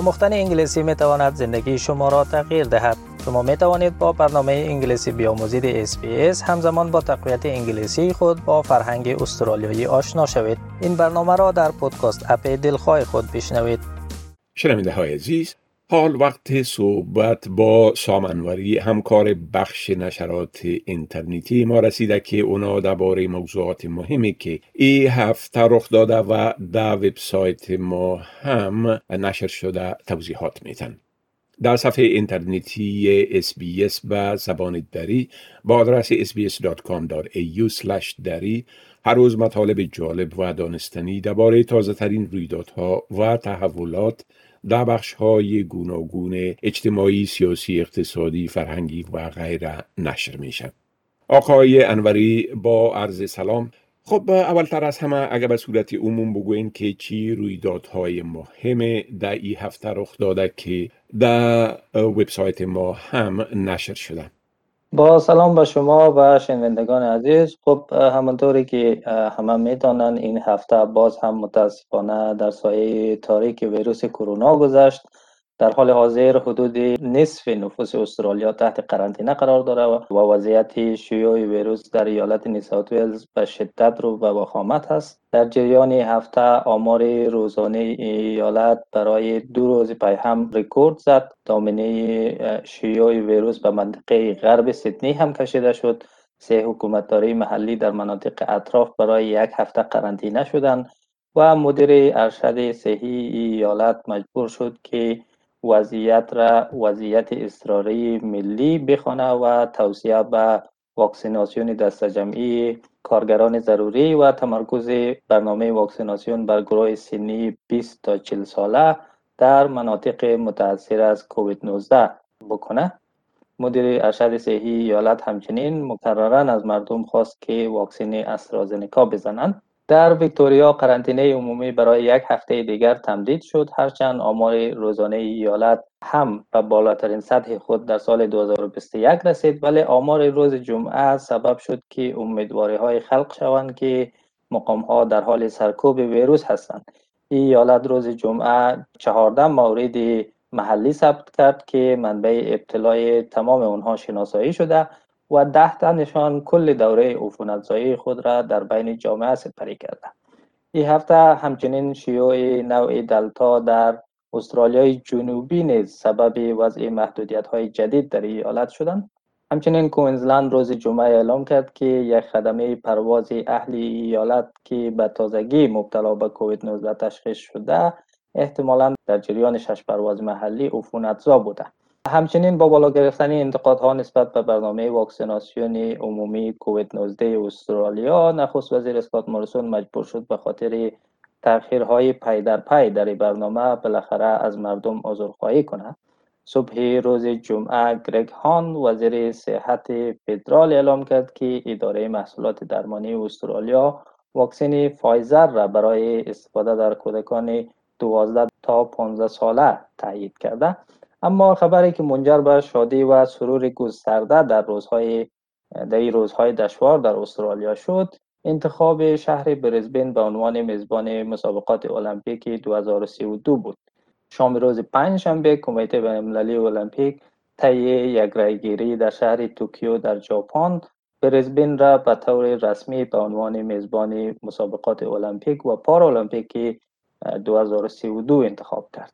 آموختن انگلیسی می تواند زندگی شما را تغییر دهد. شما می توانید با برنامه انگلیسی بیاموزید SBS همزمان با تقویت انگلیسی خود با فرهنگ استرالیایی آشنا شوید. این برنامه را در پودکاست اپ دلخواه خود بشنوید. شنونده های عزیز حال وقت صحبت با سامنوری همکار بخش نشرات اینترنتی ما رسیده که اونا درباره موضوعات مهمی که ای هفته رخ داده و در وبسایت ما هم نشر شده توضیحات میتن در صفحه اینترنتی SBS به زبان دری با آدرس sbs.com.au دری هر روز مطالب جالب و دانستنی درباره تازه ترین رویدادها و تحولات در بخش های گوناگون اجتماعی، سیاسی، اقتصادی، فرهنگی و غیره نشر میشه. آقای انوری با عرض سلام خب اولتر از همه اگر به صورت عموم بگوین که چی رویدادهای مهم در این هفته رخ داده که در وبسایت ما هم نشر شده با سلام به شما و شنوندگان عزیز. خب همانطوری که همه می‌دانند این هفته باز هم متاسفانه در سایه تاریک ویروس کرونا گذشت. در حال حاضر حدود نصف نفوس استرالیا تحت قرنطینه قرار داره و وضعیت شیوع ویروس در ایالت نیو ساوت ویلز به شدت رو به وخامت است. در جریان هفته آمار روزانه ایالت برای دو روز پی هم رکورد زد. دامنه شیوع ویروس به منطقه غرب سیدنی هم کشیده شد. سه حکومتداری محلی در مناطق اطراف برای یک هفته قرنطینه شدند و مدیر ارشد صحی ایالت مجبور شد که وضعیت را وضعیت اضطراری ملی بخوانه و توصیه به واکسیناسیون دست جمعی کارگران ضروری و تمرکز برنامه واکسیناسیون بر گروه سنی 20 تا 40 ساله در مناطق متاثر از کووید 19 بکنه. مدیر ارشد صحی ایالت همچنین مکررا از مردم خواست که واکسن استرازنکا بزنند. در ویکتوریا قرنطینه عمومی برای یک هفته دیگر تمدید شد هرچند آمار روزانه ایالت هم به بالاترین سطح خود در سال 2021 رسید ولی آمار روز جمعه سبب شد که امیدواری های خلق شوند که مقام ها در حال سرکوب ویروس هستند. ایالت روز جمعه 14 مورد محلی ثبت کرد که منبع ابتلای تمام اونها شناسایی شده. و ده تنشان کل دوره عفونتزایی خود را در بین جامعه سپری کرده این هفته همچنین شیوع نوع دلتا در استرالیای جنوبی نیز سبب وضع محدودیت های جدید در ایالت شدند. همچنین کوینزلند روز جمعه اعلام کرد که یک خدمه پرواز اهل ایالت که به تازگی مبتلا به کووید 19 تشخیص شده احتمالا در جریان شش پرواز محلی عفونتزا بوده. همچنین با بالا گرفتن انتقادها نسبت به برنامه واکسیناسیون عمومی کووید 19 استرالیا نخست وزیر اسکات موریسون مجبور شد به خاطر تاخیرهای پی در پی در برنامه بالاخره از مردم عذرخواهی کنند صبح روز جمعه گرگ هان وزیر صحت فدرال اعلام کرد که اداره محصولات درمانی استرالیا واکسن فایزر را برای استفاده در کودکان 12 تا 15 ساله تایید کرده. اما خبری که منجر به شادی و سرور گسترده در روزهای در روزهای دشوار در استرالیا شد انتخاب شهر برزبن به عنوان میزبان مسابقات المپیک 2032 بود. شام روز پنج شنبه کمیته بینالمللی المپیک طی یک رایگیری در شهر توکیو در ژاپن برزبن را به طور رسمی به عنوان میزبان مسابقات المپیک و پارالمپیک 2032 انتخاب کرد.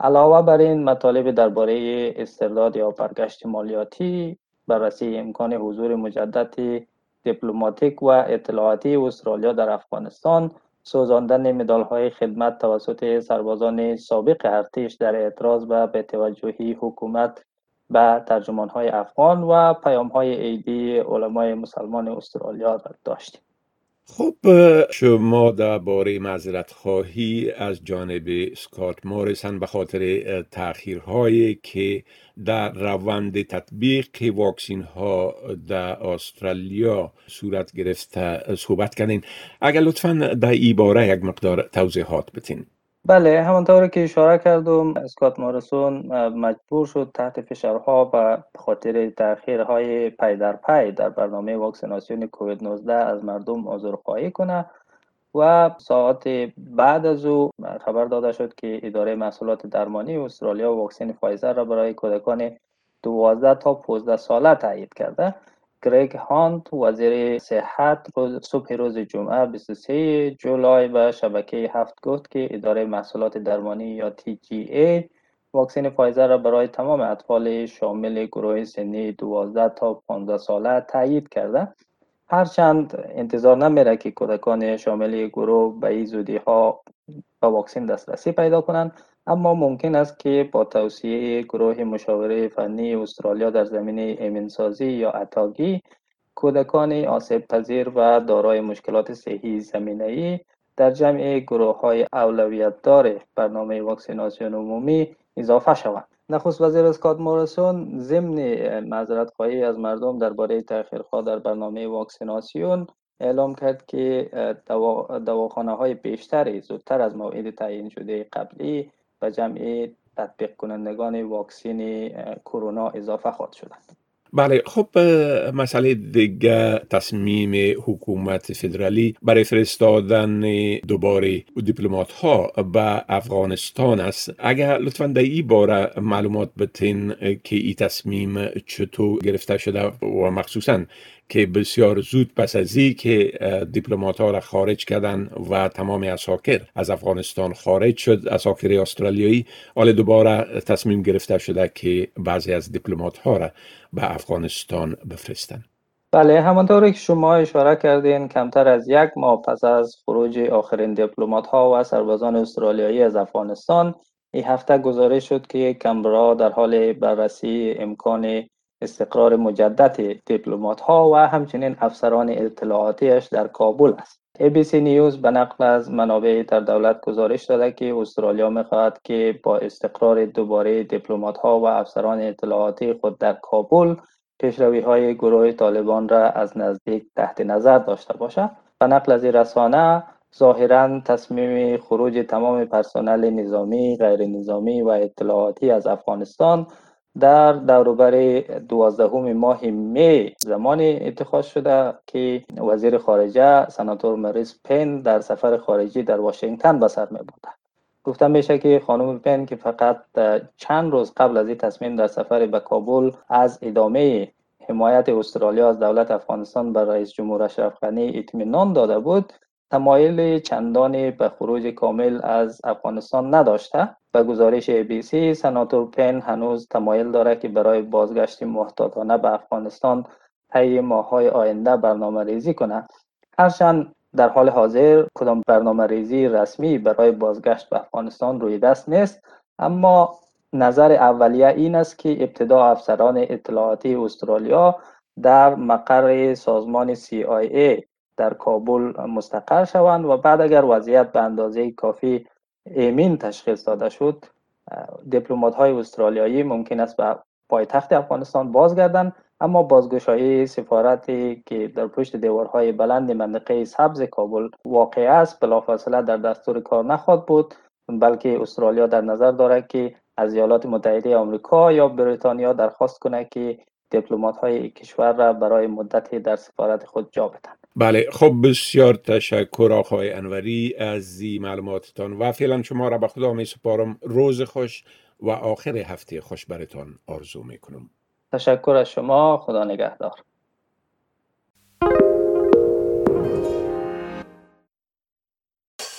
علاوه بر این مطالب درباره استرداد یا برگشت مالیاتی بررسی امکان حضور مجدد دیپلماتیک و اطلاعاتی استرالیا در افغانستان سوزاندن مدال های خدمت توسط سربازان سابق ارتش در اعتراض به توجهی حکومت به ترجمان های افغان و پیام های عیدی علمای مسلمان استرالیا داشتیم خب شما درباره معذرت خواهی از جانب سکات موریسن به خاطر تاخیرهایی که در روند تطبیق واکسین ها در استرالیا صورت گرفته صحبت کردین. اگر لطفا در ای باره یک مقدار توضیحات بتین بله همانطور که اشاره کردم اسکات موریسون مجبور شد تحت فشارها و به خاطر تاخیرهای پی در پی در برنامه واکسیناسیون کووید 19 از مردم عذرخواهی کنه و ساعت بعد از او خبر داده شد که اداره محصولات درمانی استرالیا واکسن فایزر را برای کودکان 12 تا 15 ساله تایید کرده. گریگ هانت وزیر صحت روز صبح روز جمعه 23 جولای به شبکه هفت گفت که اداره محصولات درمانی یا TGA واکسن فایزر را برای تمام اطفال شامل گروه سنی 12 تا 15 ساله تایید کرده. هرچند انتظار نمیره که کودکان شامل گروه به این زودی ها به واکسن دسترسی پیدا کنند. اما ممکن است که با توصیه گروه مشاوره فنی استرالیا در زمینه ایمنسازی یا اتاگی کودکان آسیب پذیر و دارای مشکلات صحی زمینه در جمع گروه های اولویت دار برنامه واکسیناسیون عمومی اضافه شوند. نخست وزیر اسکات مورسون ضمن معذرت خواهی از مردم درباره تاخیرها در برنامه واکسیناسیون اعلام کرد که دواخانه های بیشتری زودتر از موعد تعیین شده قبلی به جمع تطبیق کنندگان واکسین کرونا اضافه خواهد شدند. بله خب مسئله دیگه تصمیم حکومت فدرالی برای فرستادن دوباره دیپلمات ها به افغانستان است. اگر لطفا در این باره معلومات بتین که این تصمیم چطور گرفته شده و مخصوصا که بسیار زود پس از ای که دیپلمات ها را خارج کردن و تمام اساکر از افغانستان خارج شد اساکر استرالیایی حال دوباره تصمیم گرفته شده که بعضی از دیپلمات ها را به افغانستان بفرستن. بله همانطوری که شما اشاره کردین کمتر از یک ماه پس از خروج آخرین دیپلمات ها و سربازان استرالیایی از افغانستان این هفته گزارش شد که کمبرا در حال بررسی امکان استقرار مجدد دیپلمات ها و همچنین افسران اطلاعاتیش در کابل است. ABC نیوز به نقل از منابع در دولت گزارش داده که استرالیا می‌خواهد که با استقرار دوباره دیپلمات ها و افسران اطلاعاتی خود در کابل پیشروی های گروه طالبان را از نزدیک تحت نظر داشته باشد. به نقل از رسانه ظاهرا تصمیم خروج تمام پرسنل نظامی، غیر نظامی و اطلاعاتی از افغانستان در دوروبر دوازدهم ماه می زمانی اتخاذ شده که وزیر خارجه سناتور مریس پن در سفر خارجی در واشنگتن به می بوده گفته میشه که خانم پن که فقط چند روز قبل از این تصمیم در سفر به کابل از ادامه حمایت استرالیا از دولت افغانستان بر رئیس جمهور اشرف غنی اطمینان داده بود تمایل چندانی به خروج کامل از افغانستان نداشته به گزارش ABC سناتور پن هنوز تمایل دارد که برای بازگشت محتاطانه به افغانستان طی ماههای آینده برنامه ریزی کنه هرچند در حال حاضر کدام برنامه ریزی رسمی برای بازگشت به افغانستان روی دست نیست اما نظر اولیه این است که ابتدا افسران اطلاعاتی استرالیا در مقر سازمان CIA در کابل مستقر شوند و بعد اگر وضعیت به اندازه کافی ایمین تشخیص داده شد دیپلمات های استرالیایی ممکن است به پایتخت افغانستان بازگردند اما بازگشایی سفارتی که در پشت دیوارهای بلند منطقه سبز کابل واقع است بلافاصله در دستور کار نخواهد بود بلکه استرالیا در نظر دارد که از ایالات متحده آمریکا یا بریتانیا درخواست کنه که دیپلمات های کشور را برای مدتی در سفارت خود جا بدن بله خب بسیار تشکر آقای انوری از این معلوماتتان و فعلا شما را به خدا می سپارم. روز خوش و آخر هفته خوش برتان آرزو می کنم. تشکر از شما خدا نگهدار.